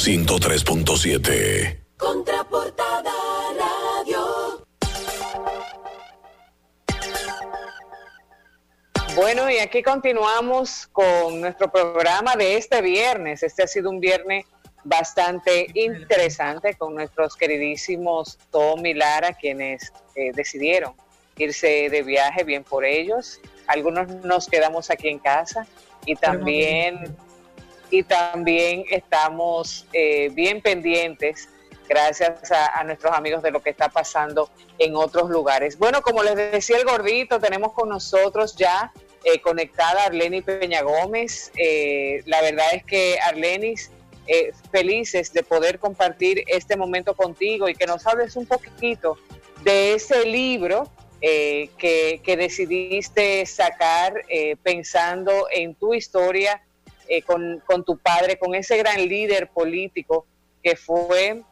103.7. Contraportada Radio. Bueno, y aquí continuamos con nuestro programa de este viernes. Este ha sido un viernes bastante interesante con nuestros queridísimos Tom y Lara, quienes eh, decidieron irse de viaje, bien por ellos. Algunos nos quedamos aquí en casa y también, y también estamos eh, bien pendientes gracias a, nuestros amigos de lo que está pasando en otros lugares. Bueno, como les decía el gordito, tenemos con nosotros ya eh, conectada a Arlenis Peña Gómez. Eh, la verdad es que Arlenis, felices de poder compartir este momento contigo y que nos hables un poquito de ese libro eh, que, decidiste sacar eh, pensando en tu historia eh, con, tu padre, con ese gran líder político que fue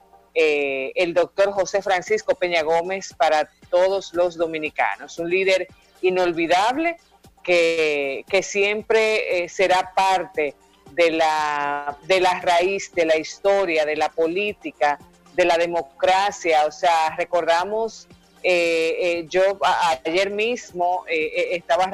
el doctor José Francisco Peña Gómez para todos los dominicanos, un líder inolvidable que, que siempre será parte de la, de la raíz, de la historia, de la política, de la democracia. O sea, recordamos eh, eh, yo ayer mismo eh, estaba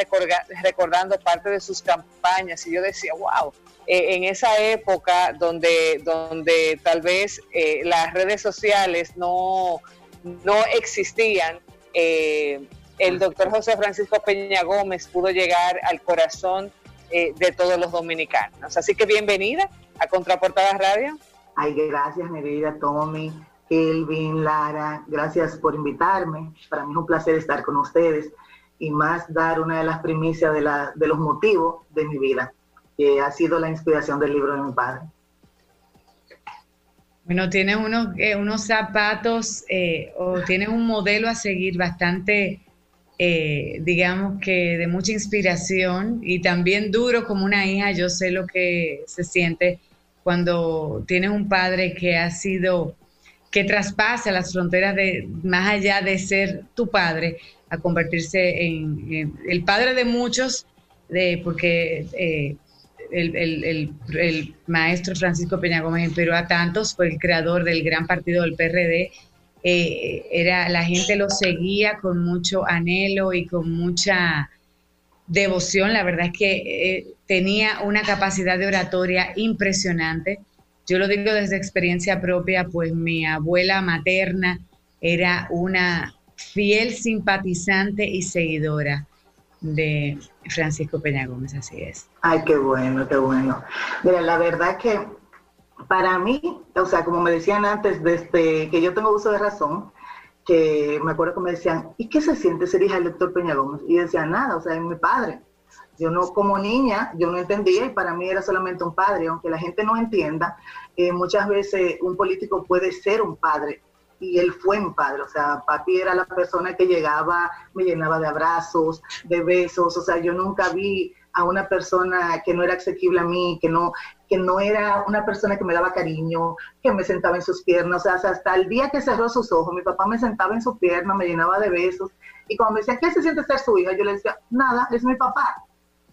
recordando parte de sus campañas y yo decía, wow, en esa época donde, donde tal vez las redes sociales no, no existían, el doctor José Francisco Peña Gómez pudo llegar al corazón de todos los dominicanos. Así que bienvenida a Contraportadas Radio. Ay, gracias, mi vida Tommy. Elvin, Lara, gracias por invitarme. Para mí es un placer estar con ustedes y más dar una de las primicias de, los motivos de mi vida, que ha sido la inspiración del libro de mi padre. Bueno, tiene unos, eh, unos zapatos eh, o tiene un modelo a seguir bastante, eh, digamos que de mucha inspiración y también duro como una hija. Yo sé lo que se siente cuando tienes un padre que ha sido que traspasa las fronteras de más allá de ser tu padre a convertirse en, el padre de muchos, de, porque eh, el, maestro Francisco Peña Gómez Perú a tantos, fue el creador del gran partido del PRD. Eh, era, la gente lo seguía con mucho anhelo y con mucha devoción. La verdad es que eh, tenía una capacidad de oratoria impresionante yo lo digo desde experiencia propia, pues mi abuela materna era una fiel simpatizante y seguidora de Francisco Peña Gómez, así es. Ay, qué bueno, qué bueno. Mira, la verdad que para mí, o sea, como me decían antes, desde que yo tengo uso de razón, que me acuerdo que me decían, ¿y qué se siente ser hija del doctor Peña Gómez? Y decía, nada, o sea, es mi padre. Yo no, como niña, yo no entendía y para mí era solamente un padre, aunque la gente no entienda, eh, muchas veces un político puede ser un padre y él fue mi padre, o sea, papi era la persona que llegaba, me llenaba de abrazos, de besos, o sea, yo nunca vi a una persona que no era asequible a mí, que no, que no era una persona que me daba cariño, que me sentaba en sus piernas, o sea, hasta el día que cerró sus ojos, mi papá me sentaba en su pierna, me llenaba de besos, y cuando me decía, ¿qué se siente ser su hija? Yo le decía, nada, es mi papá.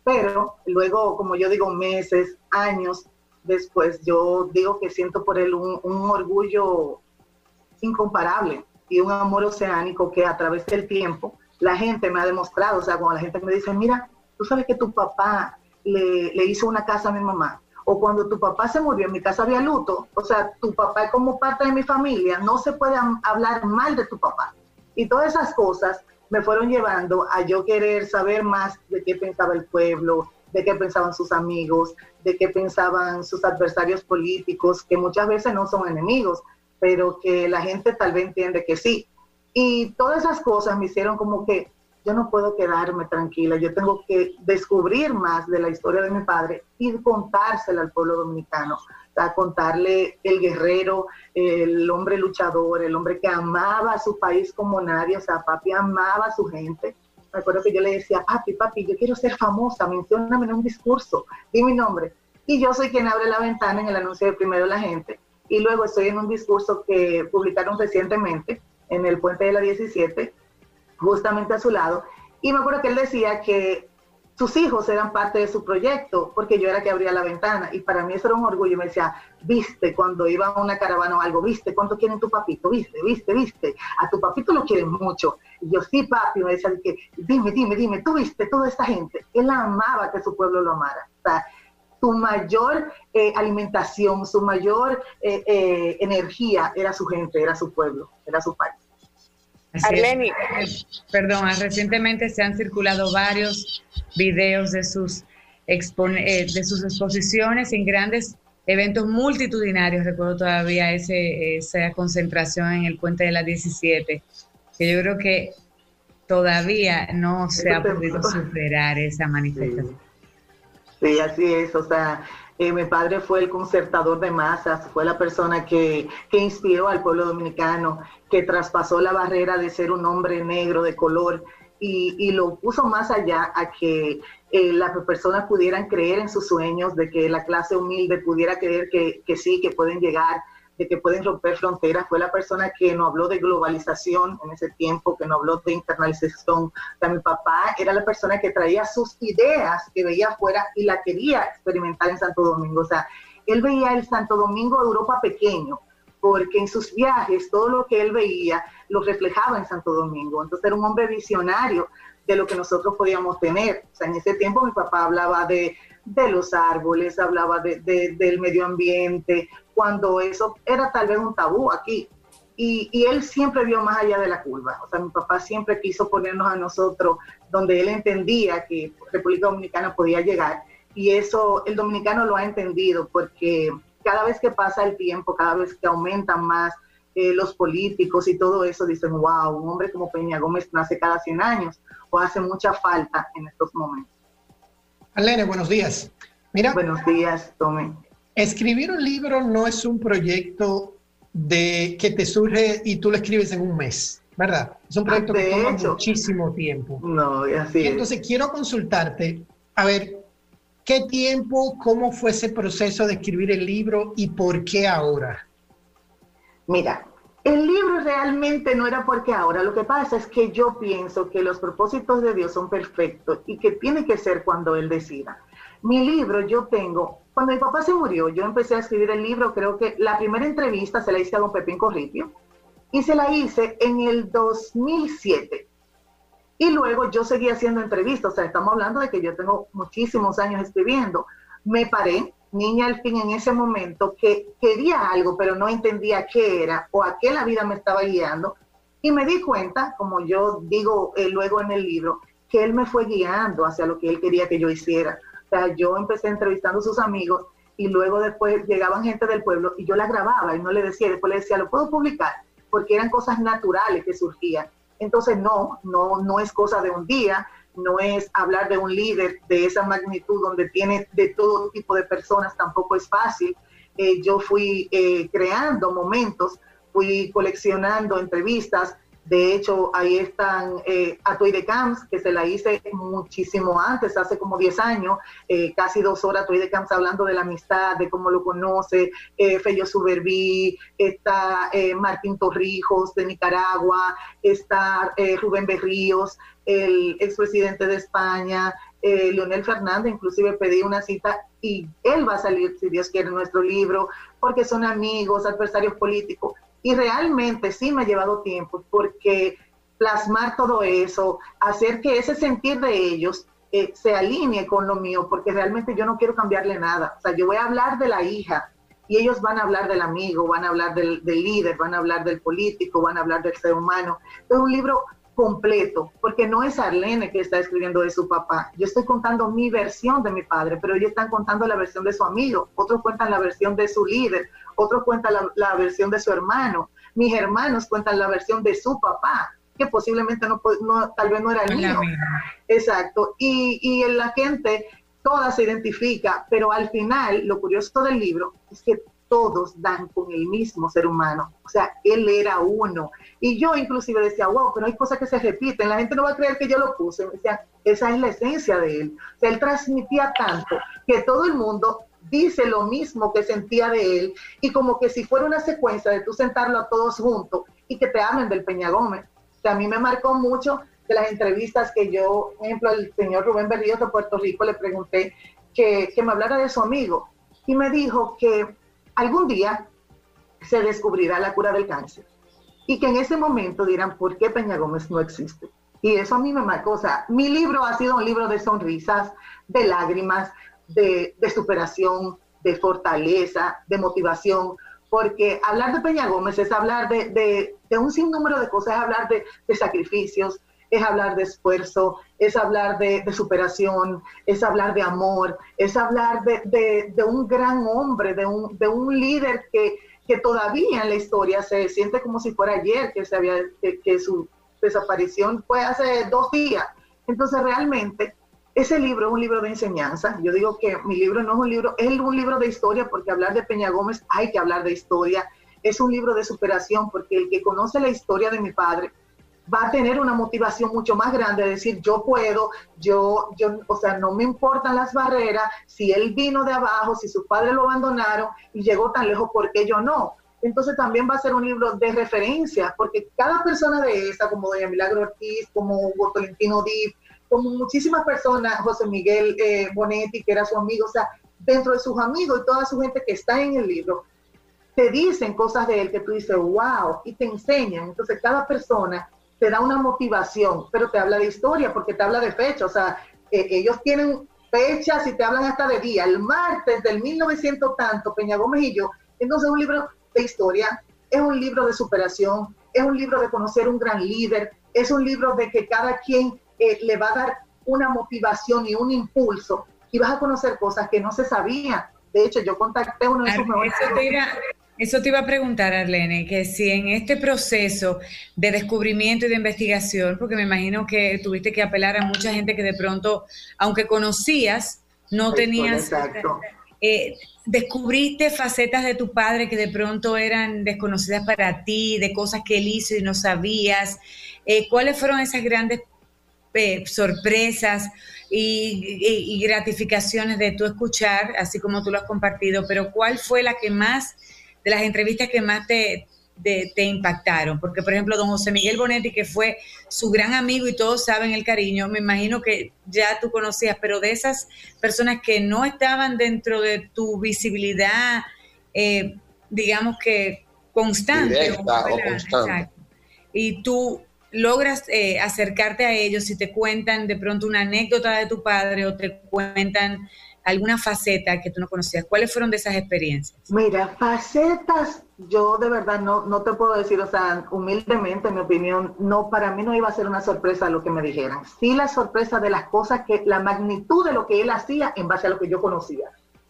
Pero luego, como yo digo, meses, años después, yo digo que siento por él un, orgullo incomparable y un amor oceánico que a través del tiempo la gente me ha demostrado. O sea, cuando la gente me dice, mira, tú sabes que tu papá le, le hizo una casa a mi mamá, o cuando tu papá se murió, en mi casa había luto, o sea, tu papá es como parte de mi familia, no se puede hablar mal de tu papá. Y todas esas cosas me fueron llevando a yo querer saber más de qué pensaba el pueblo, de qué pensaban sus amigos, de qué pensaban sus adversarios políticos, que muchas veces no son enemigos, pero que la gente tal vez entiende que sí. Y todas esas cosas me hicieron como que yo no puedo quedarme tranquila, yo tengo que descubrir más de la historia de mi padre y contársela al pueblo dominicano a contarle el guerrero, el hombre luchador, el hombre que amaba a su país como nadie, o sea, papi amaba a su gente. Me acuerdo que yo le decía, papi, papi, yo quiero ser famosa, mencióname en un discurso, di mi nombre. Y yo soy quien abre la ventana en el anuncio de primero la gente. Y luego estoy en un discurso que publicaron recientemente en el puente de la 17, justamente a su lado. Y me acuerdo que él decía que sus hijos eran parte de su proyecto, porque yo era que abría la ventana. Y para mí eso era un orgullo. Me decía, viste, cuando iba a una caravana o algo, viste, ¿cuánto quieren tu papito? Viste, viste, viste. A tu papito lo quieren mucho. Y yo, sí, papi, me decía, dime, dime, dime, tú viste toda esta gente. Él amaba que su pueblo lo amara. O sea, su mayor eh, alimentación, su mayor eh, eh, energía era su gente, era su pueblo, era su país. Arleni. Perdón, recientemente se han circulado varios videos de sus, de sus exposiciones en grandes eventos multitudinarios. Recuerdo todavía ese, esa concentración en el puente de la 17, que yo creo que todavía no se ha podido superar esa manifestación. Sí, así es. O sea, eh, mi padre fue el concertador de masas, fue la persona que, que, inspiró al pueblo dominicano, que traspasó la barrera de ser un hombre negro de color y, y lo puso más allá a que eh, las personas pudieran creer en sus sueños, de que la clase humilde pudiera creer que, que sí, que pueden llegar que pueden romper fronteras, fue la persona que no habló de globalización en ese tiempo, que no habló de internalización. O sea, mi papá era la persona que traía sus ideas que veía afuera y la quería experimentar en Santo Domingo. O sea, él veía el Santo Domingo de Europa pequeño, porque en sus viajes todo lo que él veía lo reflejaba en Santo Domingo. Entonces era un hombre visionario de lo que nosotros podíamos tener. O sea, en ese tiempo mi papá hablaba de, de los árboles, hablaba de, del medio ambiente, cuando eso era tal vez un tabú aquí. Y, y, él siempre vio más allá de la curva. O sea, mi papá siempre quiso ponernos a nosotros donde él entendía que República Dominicana podía llegar. Y eso el dominicano lo ha entendido porque cada vez que pasa el tiempo, cada vez que aumentan más eh, los políticos y todo eso, dicen, wow, un hombre como Peña Gómez nace cada 100 años o hace mucha falta en estos momentos. Alene, buenos días. Mira. Buenos días, Tome. Escribir un libro no es un proyecto de que te surge y tú lo escribes en un mes, ¿verdad? Es un proyecto que toma muchísimo tiempo. No, así Entonces quiero consultarte, a ver, ¿qué tiempo, cómo fue ese proceso de escribir el libro y por qué ahora? Mira, el libro realmente no era porque ahora, lo que pasa es que yo pienso que los propósitos de Dios son perfectos y que tiene que ser cuando Él decida. Mi libro yo tengo, cuando mi papá se murió, yo empecé a escribir el libro, creo que la primera entrevista se la hice a don Pepín Corripio y se la hice en el 2007. Y luego yo seguí haciendo entrevistas, o sea, estamos hablando de que yo tengo muchísimos años escribiendo. Me paré, niña al fin en ese momento, que quería algo, pero no entendía qué era o a qué la vida me estaba guiando. Y me di cuenta, como yo digo eh, luego en el libro, que él me fue guiando hacia lo que él quería que yo hiciera sea, yo empecé entrevistando a sus amigos y luego después llegaban gente del pueblo y yo la grababa y no le decía, después le decía, lo puedo publicar, porque eran cosas naturales que surgían. Entonces, no, no, no es cosa de un día, no es hablar de un líder de esa magnitud donde tiene de todo tipo de personas, tampoco es fácil. Eh, yo fui eh, creando momentos, fui coleccionando entrevistas, de hecho, ahí están eh, de Camps, que se la hice muchísimo antes, hace como 10 años, eh, casi dos horas de Camps hablando de la amistad, de cómo lo conoce, eh, Fello está eh, Martín Torrijos de Nicaragua, está eh, Rubén Berríos, el expresidente de España, Leonel Fernández, inclusive pedí una cita y él va a salir, si Dios quiere, en nuestro libro, porque son amigos, adversarios políticos y realmente sí me ha llevado tiempo porque plasmar todo eso, hacer que ese sentir de ellos eh, se alinee con lo mío, porque realmente yo no quiero cambiarle nada. O sea, yo voy a hablar de la hija y ellos van a hablar del amigo, van a hablar del, del líder, van a hablar del político, van a hablar del ser humano. Es un libro completo, porque no es Arlene que está escribiendo de su papá. Yo estoy contando mi versión de mi padre, pero ellos están contando la versión de su amigo, otros cuentan la versión de su líder, otros cuentan la, versión de su hermano, mis hermanos cuentan la versión de su papá, que posiblemente no, tal vez no era el mío. Exacto. Y, y la gente toda se identifica, pero al final lo curioso del libro es que todos dan con el mismo ser humano. O sea, él era uno. Y yo inclusive decía, wow, pero hay cosas que se repiten, la gente no va a creer que yo lo puse. Me decía, esa es la esencia de él. O sea, él transmitía tanto que todo el mundo dice lo mismo que sentía de él y como que si fuera una secuencia de tú sentarlo a todos juntos y que te hablen del Peña Gómez. Que a mí me marcó mucho de las entrevistas que yo, por ejemplo, al señor Rubén Berríos de Puerto Rico le pregunté que, que me hablara de su amigo y me dijo que algún día se descubrirá la cura del cáncer y que en ese momento dirán, ¿por qué Peña Gómez no existe? Y eso a mí me marcó. O mi libro ha sido un libro de sonrisas, de lágrimas, de, superación, de fortaleza, de motivación, porque hablar de Peña Gómez es hablar de, un sinnúmero de cosas, es hablar de, sacrificios, es hablar de esfuerzo, es hablar de, superación, es hablar de amor, es hablar de, un gran hombre, de un, de un líder que, que todavía en la historia se siente como si fuera ayer que, se había, que, su desaparición fue hace dos días. Entonces realmente ese libro es un libro de enseñanza. Yo digo que mi libro no es un libro, es un libro de historia porque hablar de Peña Gómez hay que hablar de historia. Es un libro de superación porque el que conoce la historia de mi padre va a tener una motivación mucho más grande de decir yo puedo, yo, yo, o sea, no me importan las barreras, si él vino de abajo, si sus padres lo abandonaron y llegó tan lejos, ¿por qué yo no? Entonces también va a ser un libro de referencia, porque cada persona de esa, como Doña Milagro Ortiz, como Hugo Tolentino Díaz, como muchísimas personas, José Miguel eh, Bonetti, que era su amigo, o sea, dentro de sus amigos y toda su gente que está en el libro, te dicen cosas de él que tú dices, wow, y te enseñan. Entonces cada persona te da una motivación, pero te habla de historia porque te habla de fecha. O sea, eh, ellos tienen fechas y te hablan hasta de día. El martes del 1900 tanto, Peña Gómez y yo. Entonces es un libro de historia, es un libro de superación, es un libro de conocer un gran líder, es un libro de que cada quien eh, le va a dar una motivación y un impulso y vas a conocer cosas que no se sabían. De hecho, yo contacté a uno de sus mejores eso te iba a preguntar, Arlene, que si en este proceso de descubrimiento y de investigación, porque me imagino que tuviste que apelar a mucha gente que de pronto, aunque conocías, no tenías... Exacto. Eh, descubriste facetas de tu padre que de pronto eran desconocidas para ti, de cosas que él hizo y no sabías. Eh, ¿Cuáles fueron esas grandes eh, sorpresas y, y, gratificaciones de tú escuchar, así como tú lo has compartido? Pero ¿cuál fue la que más de las entrevistas que más te, te, impactaron? Porque, por ejemplo, don José Miguel Bonetti, que fue su gran amigo y todos saben el cariño, me imagino que ya tú conocías, pero de esas personas que no estaban dentro de tu visibilidad, eh, digamos que constante. Y tú logras eh, acercarte a ellos y te cuentan de pronto una anécdota de tu padre o te cuentan alguna faceta que tú no conocías. ¿Cuáles fueron de esas experiencias? Mira, facetas, yo de verdad no, no te puedo decir, o sea, humildemente, en mi opinión, no, para mí no iba a ser una sorpresa lo que me dijeran. Sí la sorpresa de las cosas que, la magnitud de lo que él hacía en base a lo que yo conocía.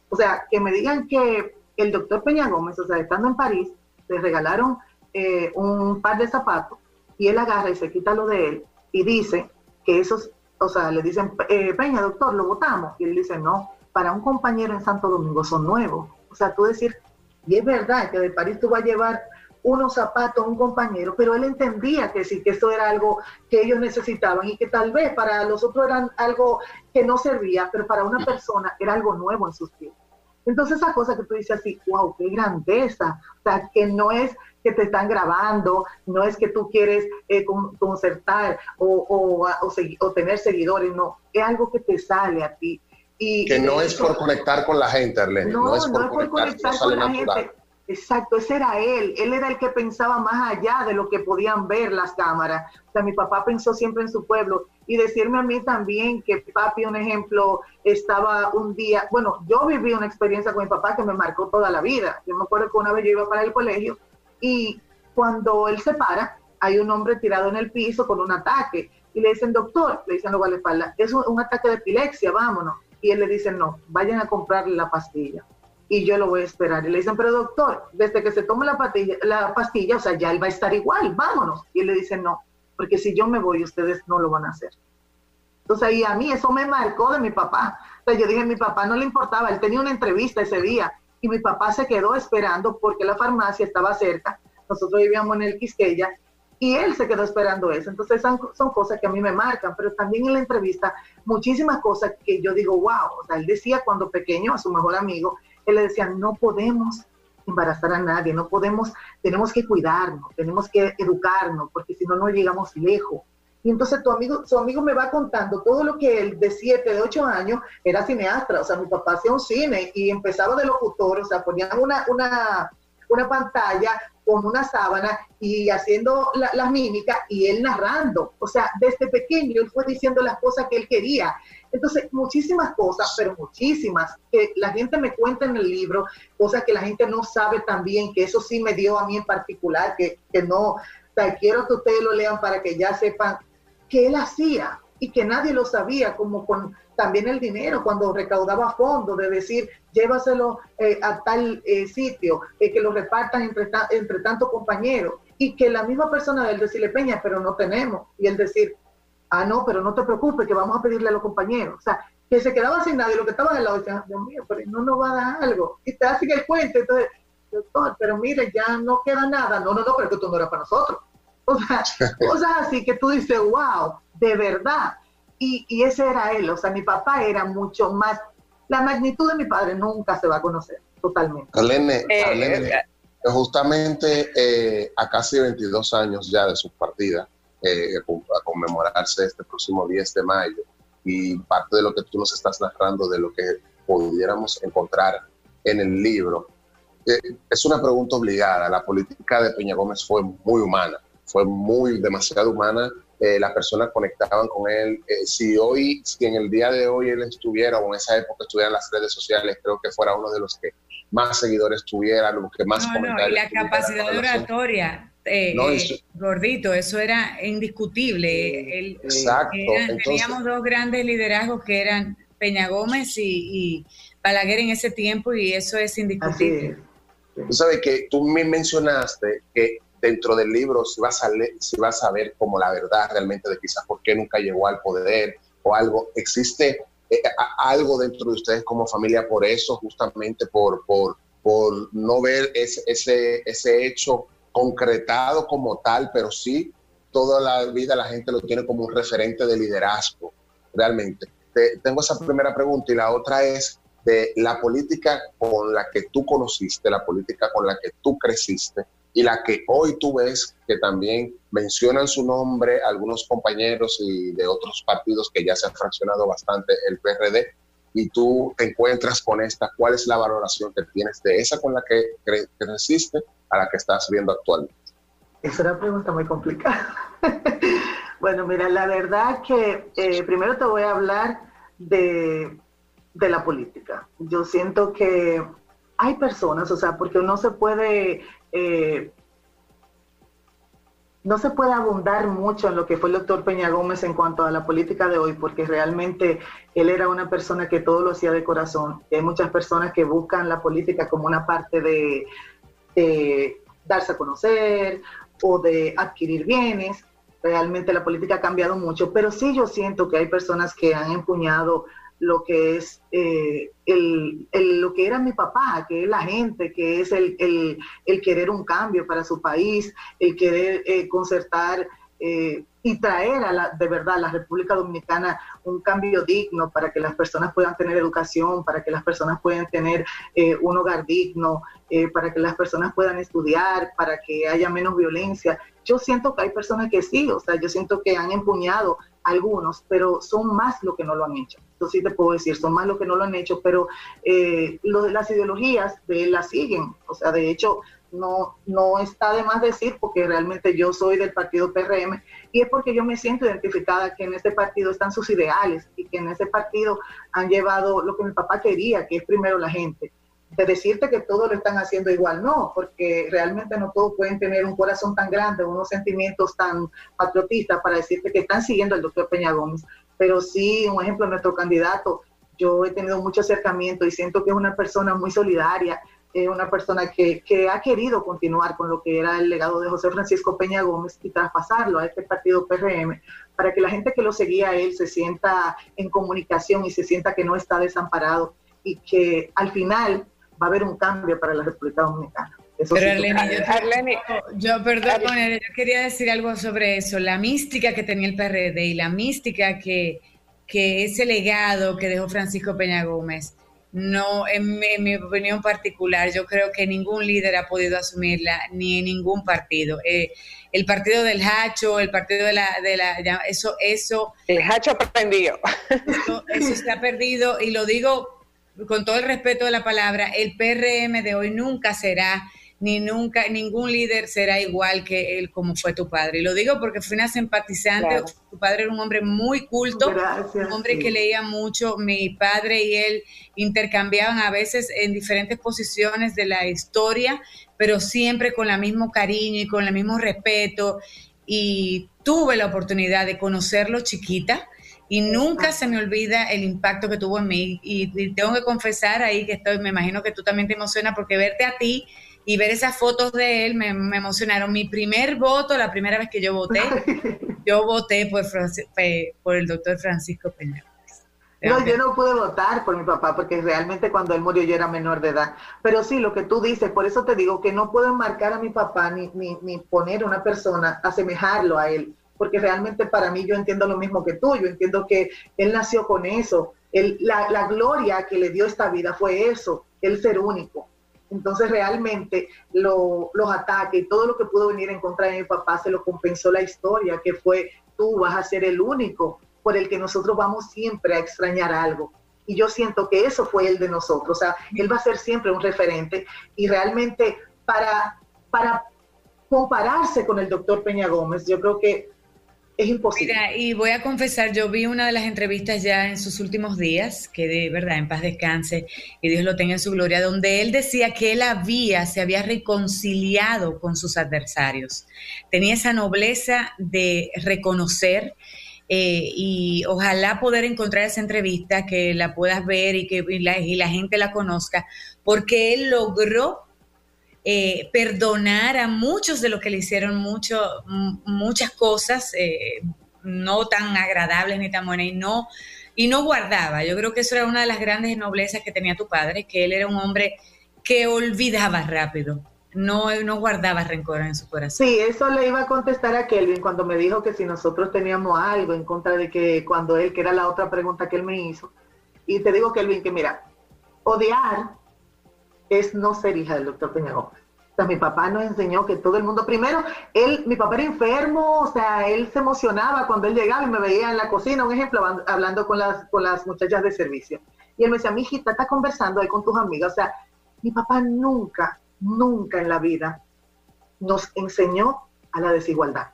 O sea, que me digan que el doctor Peña Gómez, o sea, estando en París, le regalaron eh, un par de zapatos y él agarra y se quita lo de él y dice que esos, o sea, le dicen, eh, Peña, doctor, lo votamos. Y él dice, no, para un compañero en Santo Domingo son nuevos. O sea, tú decir, y es verdad que de París tú vas a llevar unos zapatos a un compañero, pero él entendía que sí, que esto era algo que ellos necesitaban y que tal vez para los otros eran algo que no servía, pero para una persona era algo nuevo en sus pies. Entonces esa cosa que tú dices así, wow, qué grandeza, o sea, que no es que te están grabando, no es que tú quieres eh, concertar o, o, o, tener seguidores, no, es algo que te sale a ti que no es por conectar con la gente, Arlene. No, es por, conectar, con la gente. Exacto, ese era él. Él era el que pensaba más allá de lo que podían ver las cámaras. O sea, mi papá pensó siempre en su pueblo. Y decirme a mí también que papi, un ejemplo, estaba un día, bueno, yo viví una experiencia con mi papá que me marcó toda la vida. Yo me acuerdo que una vez yo iba para el colegio y cuando él se para, hay un hombre tirado en el piso con un ataque. Y le dicen, doctor, le dicen la espalda, es un ataque de epilepsia, vámonos y él le dice, no, vayan a comprarle la pastilla y yo lo voy a esperar. Y le dicen, pero doctor, desde que se tome la pastilla, la pastilla, o sea, ya él va a estar igual, vámonos. Y él le dice, no, porque si yo me voy, ustedes no lo van a hacer. Entonces ahí a mí eso me marcó de mi papá. Entonces yo dije, mi papá no le importaba, él tenía una entrevista ese día y mi papá se quedó esperando porque la farmacia estaba cerca. Nosotros vivíamos en el Quisqueya y él se quedó esperando eso. Entonces son, cosas que a mí me marcan, pero también en la entrevista muchísimas cosas que yo digo, wow, o sea, él decía cuando pequeño a su mejor amigo, él le decía, no podemos embarazar a nadie, no podemos, tenemos que cuidarnos, tenemos que educarnos, porque si no, no llegamos lejos. Y entonces tu amigo, su amigo me va contando todo lo que él de 7, de 8 años era cineasta, o sea, mi papá hacía un cine y empezaba de locutor, o sea, ponían una, una, una pantalla con una sábana y haciendo las mímicas y él narrando. O sea, desde pequeño él fue diciendo las cosas que él quería. Entonces, muchísimas cosas, pero muchísimas, que la gente me cuenta en el libro, cosas que la gente no sabe también, que eso sí me dio a mí en particular, que, que no, o quiero que ustedes lo lean para que ya sepan que él hacía y que nadie lo sabía, como con también el dinero, cuando recaudaba fondos, de decir, llévaselo eh, a tal eh, sitio, eh, que lo repartan entre, entre tantos compañeros, y que la misma persona del decirle, Peña, pero no tenemos, y él decir, ah, no, pero no te preocupes, que vamos a pedirle a los compañeros. O sea, que se quedaba sin nadie, lo que estaba al lado, decía, Dios mío, pero no nos va a dar algo. Y te hacen el cuento, entonces, doctor, pero mire, ya no queda nada. No, no, no, pero que tú no eras para nosotros. O sea, cosas así que tú dices, wow, de verdad. Y, y ese era él, o sea, mi papá era mucho más, la magnitud de mi padre nunca se va a conocer totalmente. Arlene, eh, eh, justamente eh, a casi 22 años ya de su partida, eh, a conmemorarse este próximo 10 de mayo, y parte de lo que tú nos estás narrando, de lo que pudiéramos encontrar en el libro, es una pregunta obligada. La política de Peña Gómez fue muy humana, fue muy demasiado humana eh, las personas conectaban con él. Eh, si hoy, si en el día de hoy él estuviera o en esa época estuviera en las redes sociales, creo que fuera uno de los que más seguidores tuviera, los que más no, no, y la capacidad de oratoria, eh, gordito, eso era indiscutible. exacto. teníamos dos grandes liderazgos que eran Peña Gómez y, y Balaguer en ese tiempo y eso es indiscutible. Tú sabes que tú me mencionaste que dentro del libro si vas a, leer, si vas a ver como la verdad realmente de quizás por qué nunca llegó al poder o algo. ¿Existe eh, algo dentro de ustedes como familia por eso, justamente por, por, por no ver ese, ese, ese hecho concretado como tal, pero sí toda la vida la gente lo tiene como un referente de liderazgo, realmente. tengo esa primera pregunta y la otra es de la política con la que tú conociste, la política con la que tú creciste, y la que hoy tú ves que también mencionan su nombre algunos compañeros y de otros partidos que ya se han fraccionado bastante el PRD y tú te encuentras con esta, ¿cuál es la valoración que tienes de esa con la que creciste a la que estás viendo actualmente? Es una pregunta muy complicada. bueno, mira, la verdad que eh, primero te voy a hablar de, de la política. Yo siento que hay personas, o sea, porque no se puede eh, no se puede abundar mucho en lo que fue el doctor Peña Gómez en cuanto a la política de hoy, porque realmente él era una persona que todo lo hacía de corazón. Hay muchas personas que buscan la política como una parte de, de darse a conocer o de adquirir bienes. Realmente la política ha cambiado mucho, pero sí yo siento que hay personas que han empuñado lo que es eh, el, lo que era mi papá, que es la gente, que es el, el, querer un cambio para su país, el querer eh, concertar eh, y traer a la, de verdad a la República Dominicana un cambio digno para que las personas puedan tener educación, para que las personas puedan tener un hogar digno, para que las personas puedan estudiar, para que haya menos violencia. Yo siento que hay personas que sí, o sea, yo siento que han empuñado algunos, pero son más lo que no lo han hecho. Eso sí te puedo decir, son más lo que no lo han hecho, pero eh, lo las ideologías de él las siguen. O sea, de hecho, no, no está de más decir, porque realmente yo soy del partido PRM, y es porque yo me siento identificada que en este partido están sus ideales y que en ese partido han llevado lo que mi papá quería, que es primero la gente de decirte que todos lo están haciendo igual, no, porque realmente no todos pueden tener un corazón tan grande, unos sentimientos tan patriotistas para decirte que están siguiendo al doctor Peña Gómez. Pero sí, un ejemplo, nuestro candidato, yo he tenido mucho acercamiento y siento que es una persona muy solidaria, es una persona que, que ha querido continuar con lo que era el legado de José Francisco Peña Gómez y traspasarlo a este partido PRM para que la gente que lo seguía a él se sienta en comunicación y se sienta que no está desamparado y que al final va a haber un cambio para la República Dominicana. Pero Arlene, yo, perdón, yo quería decir algo sobre eso, la mística que tenía el PRD y la mística que, que ese legado que dejó Francisco Peña Gómez no, en mi, opinión particular, yo creo que ningún líder ha podido asumirla, ni en ningún partido. Eh, el partido del Hacho, el partido de la, de la eso, eso. El Hacho aprendido. Eso, eso se ha perdido, y lo digo con todo el respeto de la palabra, el PRM de hoy nunca será ni nunca, ningún líder será igual que él como fue tu padre. Y lo digo porque fui una simpatizante, tu padre era un hombre muy culto, un hombre que leía mucho, mi padre y él intercambiaban a veces en diferentes posiciones de la historia, pero siempre con el mismo cariño y con el mismo respeto. Y tuve la oportunidad de conocerlo chiquita, y nunca se me olvida el impacto que tuvo en mí. Y, y, tengo que confesar ahí que estoy, me imagino que tú también te emocionas porque verte a ti y ver esas fotos de él me, emocionaron. Mi primer voto, la primera vez que yo voté, yo voté por, por el doctor Francisco Peña. No, yo no pude votar por mi papá porque realmente cuando él murió yo era menor de edad. Pero sí, lo que tú dices, por eso te digo que no puedo enmarcar a mi papá ni, ni, ni poner a una persona, asemejarlo a él, porque realmente para mí yo entiendo lo mismo que tú, yo entiendo que él nació con eso, él, la, la gloria que le dio esta vida fue eso, el ser único. Entonces realmente los ataques y todo lo que pudo venir en contra de mi papá se lo compensó la historia, que fue tú vas a ser el único por el que nosotros vamos siempre a extrañar algo. Y yo siento que eso fue el de nosotros, o sea, él va a ser siempre un referente y realmente para, para compararse con el doctor Peña Gómez, yo creo que es imposible. Y voy a confesar, yo vi una de las entrevistas ya en sus últimos días, que de verdad en paz descanse y Dios lo tenga en su gloria, donde él decía que él había, se había reconciliado con sus adversarios. Tenía esa nobleza de reconocer eh, y ojalá poder encontrar esa entrevista, que la puedas ver y que la gente la conozca, porque él logró eh, perdonar a muchos de los que le hicieron muchas cosas eh, no tan agradables ni tan buenas y no, y no guardaba. Yo creo que eso era una de las grandes noblezas que tenía tu padre, que él era un hombre que olvidaba rápido. No, no guardaba rencor en su corazón. Sí, eso le iba a contestar a Kelvin cuando me dijo que si nosotros teníamos algo en contra de que cuando él, que era la otra pregunta que él me hizo. Y te digo, Kelvin, que mira, odiar es no ser hija del doctor Peña O sea, mi papá nos enseñó que todo el mundo, primero, él, mi papá era enfermo, o sea, él se emocionaba cuando él llegaba y me veía en la cocina, un ejemplo, hablando con las, con las muchachas de servicio. Y él me decía, mi hijita, está conversando ahí con tus amigas. O sea, mi papá nunca, nunca en la vida nos enseñó a la desigualdad,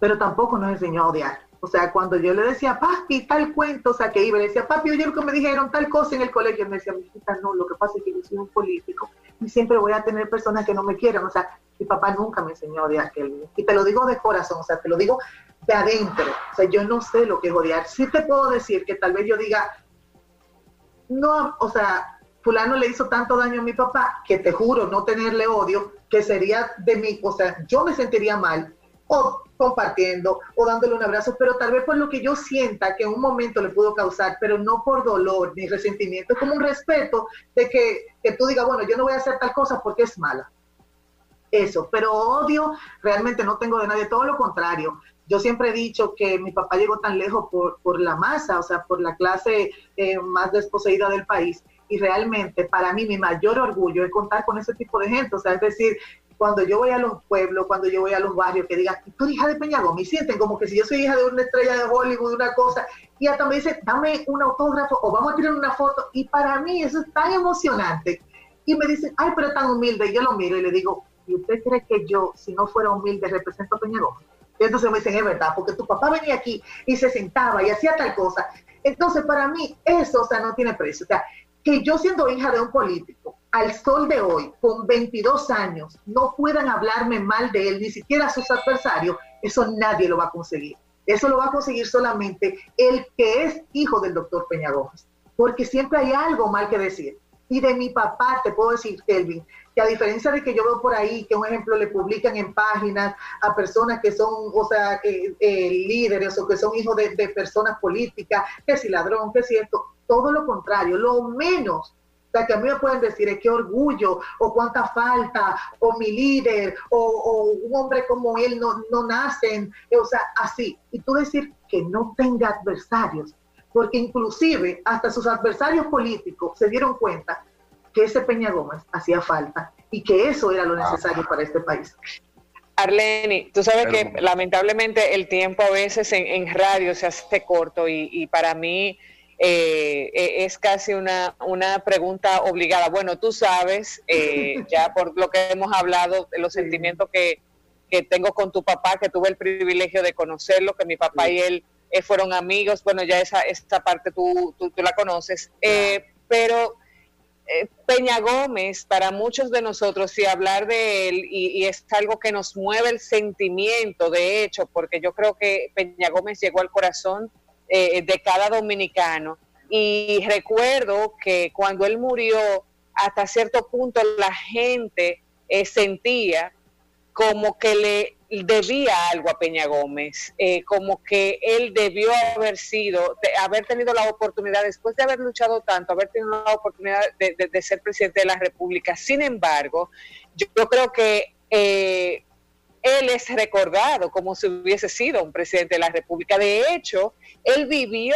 pero tampoco nos enseñó a odiar. O sea, cuando yo le decía, papi, tal cuento, o sea, que iba, le decía, papi, oye que me dijeron, tal cosa en el colegio, me decía, mi hijita, no, lo que pasa es que yo soy un político y siempre voy a tener personas que no me quieran. O sea, mi papá nunca me enseñó a odiar Kelvin. Y te lo digo de corazón, o sea, te lo digo de adentro. O sea, yo no sé lo que es odiar. Sí te puedo decir que tal vez yo diga, no, o sea, fulano le hizo tanto daño a mi papá que te juro no tenerle odio, que sería de mí, o sea, yo me sentiría mal, o compartiendo o dándole un abrazo, pero tal vez por lo que yo sienta que en un momento le pudo causar, pero no por dolor ni resentimiento, es como un respeto de que, que tú digas, bueno, yo no voy a hacer tal cosa porque es mala. Eso, pero odio realmente no tengo de nadie, todo lo contrario. Yo siempre he dicho que mi papá llegó tan lejos por, por la masa, o sea, por la clase eh, más desposeída del país, y realmente para mí mi mayor orgullo es contar con ese tipo de gente, o sea, es decir, cuando yo voy a los pueblos, cuando yo voy a los barrios, que digan, tú eres hija de Peñagón, me sienten como que si yo soy hija de una estrella de Hollywood, una cosa, y hasta me dicen, dame un autógrafo o vamos a tirar una foto, y para mí eso es tan emocionante. Y me dicen, ay, pero es tan humilde, y yo lo miro y le digo, ¿y usted cree que yo, si no fuera humilde, represento a Peñagón? Y entonces me dicen, es verdad, porque tu papá venía aquí y se sentaba y hacía tal cosa. Entonces, para mí, eso, o sea, no tiene precio. O sea, que yo siendo hija de un político, al sol de hoy, con 22 años, no puedan hablarme mal de él, ni siquiera sus adversarios, eso nadie lo va a conseguir. Eso lo va a conseguir solamente el que es hijo del doctor Peña Gómez, porque siempre hay algo mal que decir. Y de mi papá te puedo decir, Kelvin, que a diferencia de que yo veo por ahí que un ejemplo le publican en páginas a personas que son, o sea, eh, líderes o que son hijos de, personas políticas, que si ladrón, que si esto, todo lo contrario, lo menos sea, que a mí me pueden decir es qué orgullo, o cuánta falta, o mi líder, o, un hombre como él no, no nacen, o sea, así. Y tú decir que no tenga adversarios, porque inclusive hasta sus adversarios políticos se dieron cuenta que ese Peña Gómez hacía falta y que eso era lo necesario para este país. Arleni, tú sabes que lamentablemente el tiempo a veces en, radio se hace corto y, para mí eh, e, es casi una, una, pregunta obligada. Bueno, tú sabes, eh, ya por lo que hemos hablado, los sentimientos que, tengo con tu papá, que tuve el privilegio de conocerlo, que mi papá y él eh, fueron amigos, bueno, ya esa, esta parte tú, tú, la conoces, pero eh, Peña Gómez, para muchos de nosotros, y hablar de él, y, es algo que nos mueve el sentimiento, de hecho, porque yo creo que Peña Gómez llegó al corazón eh, de cada dominicano. Y recuerdo que cuando él murió, hasta cierto punto la gente eh, sentía como que le debía algo a Peña Gómez, eh, como que él debió haber sido, haber tenido la oportunidad, después de haber luchado tanto, haber tenido la oportunidad de, ser presidente de la República. Sin embargo, yo, creo que eh, él es recordado como si hubiese sido un presidente de la República. De hecho, él vivió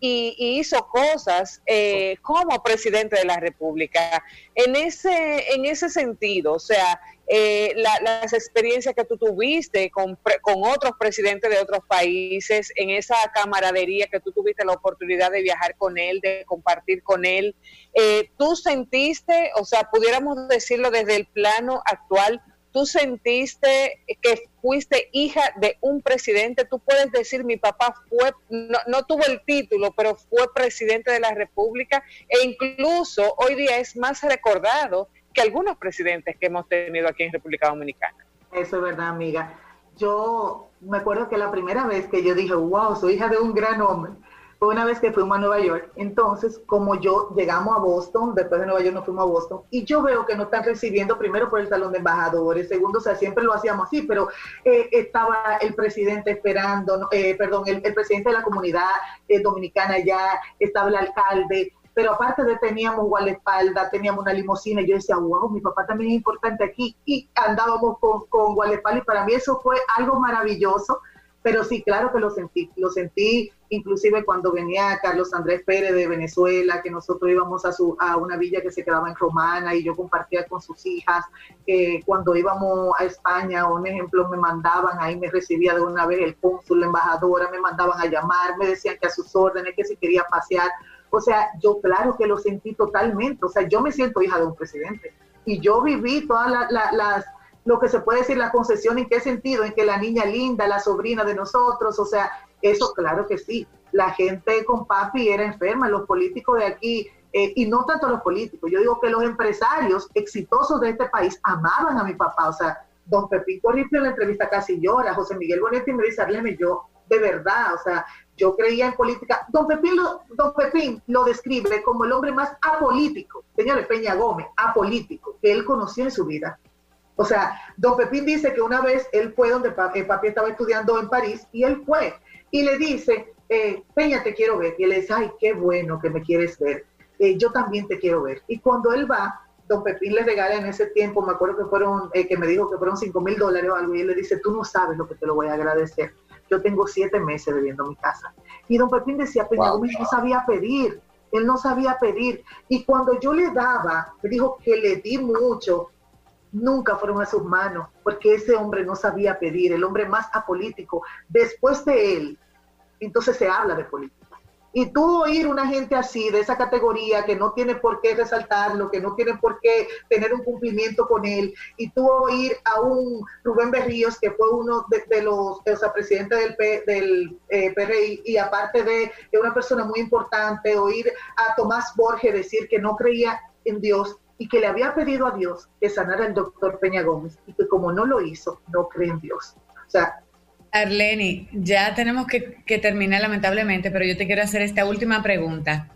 y, hizo cosas eh, como presidente de la República. En ese, en ese sentido, o sea, eh, las experiencias que tú tuviste con, con otros presidentes de otros países, en esa camaradería que tú tuviste la oportunidad de viajar con él, de compartir con él, eh, tú sentiste, o sea, pudiéramos decirlo desde el plano actual, tú sentiste que fuiste hija de un presidente, tú puedes decir mi papá fue, no, no, tuvo el título, pero fue presidente de la República e incluso hoy día es más recordado que algunos presidentes que hemos tenido aquí en República Dominicana. Eso es verdad, amiga. Yo me acuerdo que la primera vez que yo dije, wow, soy hija de un gran hombre, fue una vez que fuimos a Nueva York. Entonces, como yo llegamos a Boston, después de Nueva York nos fuimos a Boston, y yo veo que no están recibiendo primero por el salón de embajadores, segundo, o sea, siempre lo hacíamos así, pero eh, estaba el presidente esperando, eh, perdón, el, presidente de la comunidad eh, dominicana ya, estaba el alcalde, pero aparte de teníamos guardaespaldas, teníamos una limusina, y yo decía, wow, mi papá también es importante aquí, y andábamos con, con guardaespaldas, y para mí eso fue algo maravilloso, pero sí, claro que lo sentí, lo sentí inclusive cuando venía Carlos Andrés Pérez de Venezuela, que nosotros íbamos a, su, a una villa que se quedaba en Romana y yo compartía con sus hijas, cuando íbamos a España, un ejemplo, me mandaban, ahí me recibía de una vez el cónsul, la embajadora, me mandaban a llamar, me decían que a sus órdenes, que si quería pasear, o sea, yo claro que lo sentí totalmente, o sea, yo me siento hija de un presidente y yo viví todas las lo que se puede decir la concesión, ¿en qué sentido? En que la niña linda, la sobrina de nosotros, o sea, eso claro que sí. La gente con papi era enferma, los políticos de aquí, eh, y no tanto los políticos, yo digo que los empresarios exitosos de este país amaban a mi papá, o sea, don Pepín Corripio en la entrevista casi llora, José Miguel Bonetti me dice, Arleme, yo de verdad, o sea, yo creía en política. Don Pepín, lo, don Pepín lo describe como el hombre más apolítico, señores Peña Gómez, apolítico, que él conoció en su vida. O sea, don Pepín dice que una vez él fue donde papi, papi estaba estudiando en París y él fue y le dice, eh, Peña, te quiero ver. Y él dice, ay, qué bueno que me quieres ver. Eh, yo también te quiero ver. Y cuando él va, don Pepín le regala en ese tiempo, me acuerdo que fueron, eh, que me dijo que fueron 5 mil dólares o algo, y él le dice, tú no sabes lo que te lo voy a agradecer. Yo tengo siete meses viviendo mi casa. Y don Pepín decía, Peña Gómez no sabía pedir, él no sabía pedir. Y cuando yo le daba, me dijo que le di mucho, nunca fueron a sus manos, porque ese hombre no sabía pedir, el hombre más apolítico. Después de él, entonces se habla de política. Y tú oír una gente así, de esa categoría, que no tiene por qué resaltarlo, que no tiene por qué tener un cumplimiento con él, y tú oír a un Rubén Berríos, que fue uno de, los, o sea, presidente del, del eh, PRI, y aparte de, de una persona muy importante, oír a Tomás Borges decir que no creía en Dios, y que le había pedido a Dios que sanara al doctor Peña Gómez y que como no lo hizo, no cree en Dios. O sea, Arleni, ya tenemos que, terminar lamentablemente, pero yo te quiero hacer esta última pregunta.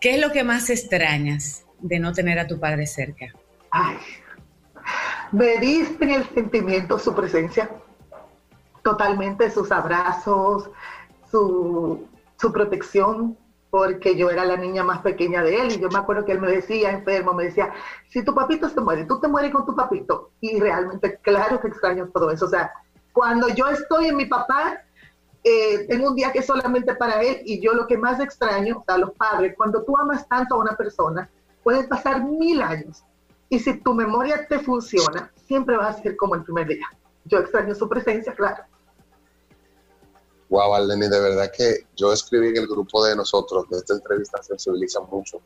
¿Qué es lo que más extrañas de no tener a tu padre cerca? Ay, me diste en el sentimiento su presencia, totalmente sus abrazos, su, su protección, porque yo era la niña más pequeña de él y yo me acuerdo que él me decía, enfermo, me decía, si tu papito se muere, tú te mueres con tu papito. Y realmente, claro que extraño todo eso. O sea, cuando yo estoy en mi papá, eh, tengo un día que es solamente para él y yo lo que más extraño a los padres, cuando tú amas tanto a una persona, pueden pasar mil años y si tu memoria te funciona, siempre va a ser como el primer día. Yo extraño su presencia, claro. Wow, Aldeni, de verdad que yo escribí en el grupo de nosotros que esta entrevista sensibiliza mucho.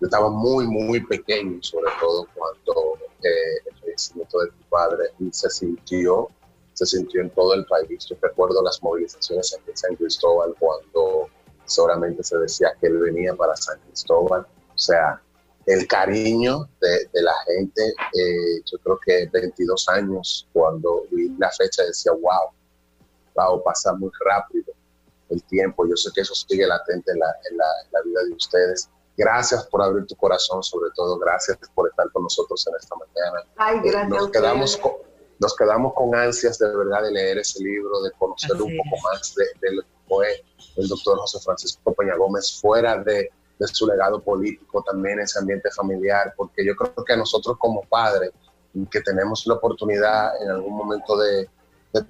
Yo estaba muy, muy pequeño, sobre todo cuando eh, el fallecimiento de tu padre se sintió se sintió en todo el país. Yo recuerdo las movilizaciones en San Cristóbal cuando solamente se decía que él venía para San Cristóbal. O sea, el cariño de, la gente, eh, yo creo que 22 años, cuando vi la fecha decía, wow, wow, pasa muy rápido el tiempo. Yo sé que eso sigue latente en la, en la, vida de ustedes. Gracias por abrir tu corazón, sobre todo gracias por estar con nosotros en esta mañana. Ay, gracias. Nos quedamos con, nos quedamos con ansias de verdad de leer ese libro, de conocer un poco más de, lo que fue el doctor José Francisco Peña Gómez fuera de, su legado político, también ese ambiente familiar, porque yo creo que nosotros como padres, que tenemos la oportunidad en algún momento de,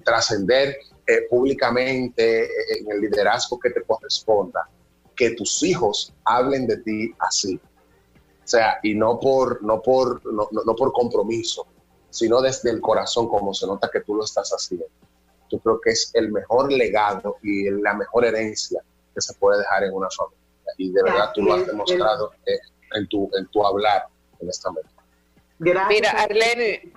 trascender eh, públicamente eh, en el liderazgo que te corresponda, que tus hijos hablen de ti así. O sea, y no por, no por, no por compromiso, sino desde el corazón, como se nota que tú lo estás haciendo. Yo creo que es el mejor legado y la mejor herencia que se puede dejar en una familia. Y de verdad tú lo has demostrado en tu, en tu hablar en esta mesa. Gracias. Mira, Arlene,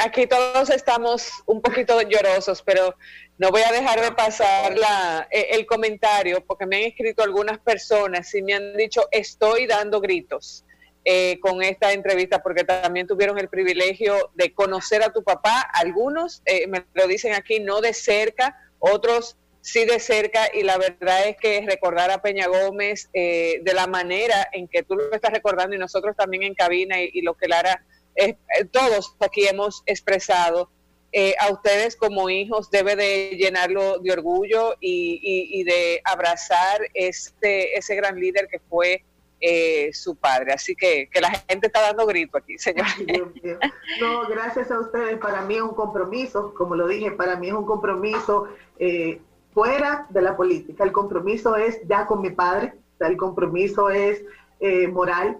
aquí todos estamos un poquito llorosos, pero no voy a dejar de pasar la, e, el comentario porque me han escrito algunas personas y me han dicho estoy dando gritos. Eh, con esta entrevista porque también tuvieron el privilegio de conocer a tu papá. Algunos eh, me lo dicen aquí no de cerca, otros sí de cerca y la verdad es que recordar a Peña Gómez eh, de la manera en que tú lo estás recordando y nosotros también en cabina y, lo que Lara, todos aquí hemos expresado. a ustedes como hijos debe de llenarlo de orgullo y, y de abrazar este, ese gran líder que fue eh, su padre. Así que, que la gente está dando grito aquí, señor. No, gracias a ustedes. Para mí es un compromiso, como lo dije, para mí es un compromiso eh, fuera de la política. El compromiso es ya con mi padre, el compromiso es eh, moral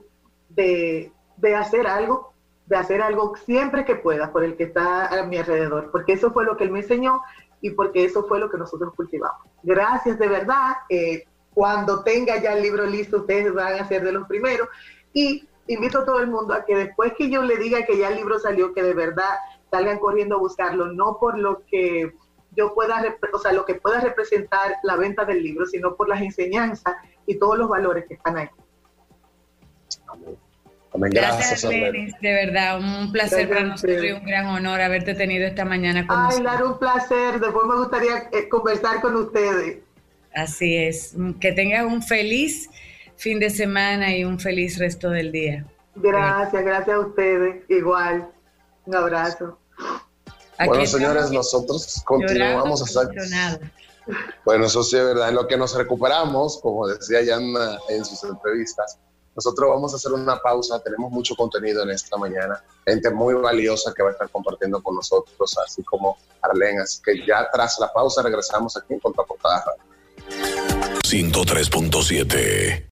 de, de hacer algo, de hacer algo siempre que pueda por el que está a mi alrededor, porque eso fue lo que él me enseñó y porque eso fue lo que nosotros cultivamos. Gracias de verdad. Eh, cuando tenga ya el libro listo, ustedes van a ser de los primeros. Y invito a todo el mundo a que después que yo le diga que ya el libro salió, que de verdad salgan corriendo a buscarlo, no por lo que yo pueda, o sea, lo que pueda representar la venta del libro, sino por las enseñanzas y todos los valores que están ahí. Gracias, Lenis, de verdad, un placer para nosotros y un gran honor haberte tenido esta mañana con Ay, nosotros. un placer, después me gustaría eh, conversar con ustedes. Así es. Que tengas un feliz fin de semana y un feliz resto del día. Gracias, gracias a ustedes. Igual. Un abrazo. Bueno, señores, nosotros continuamos a hacer. Bueno, eso sí es verdad. En lo que nos recuperamos, como decía Yanna en sus entrevistas, nosotros vamos a hacer una pausa. Tenemos mucho contenido en esta mañana. Gente muy valiosa que va a estar compartiendo con nosotros, así como Arlene. Así que ya tras la pausa regresamos aquí en Contraportada 103.7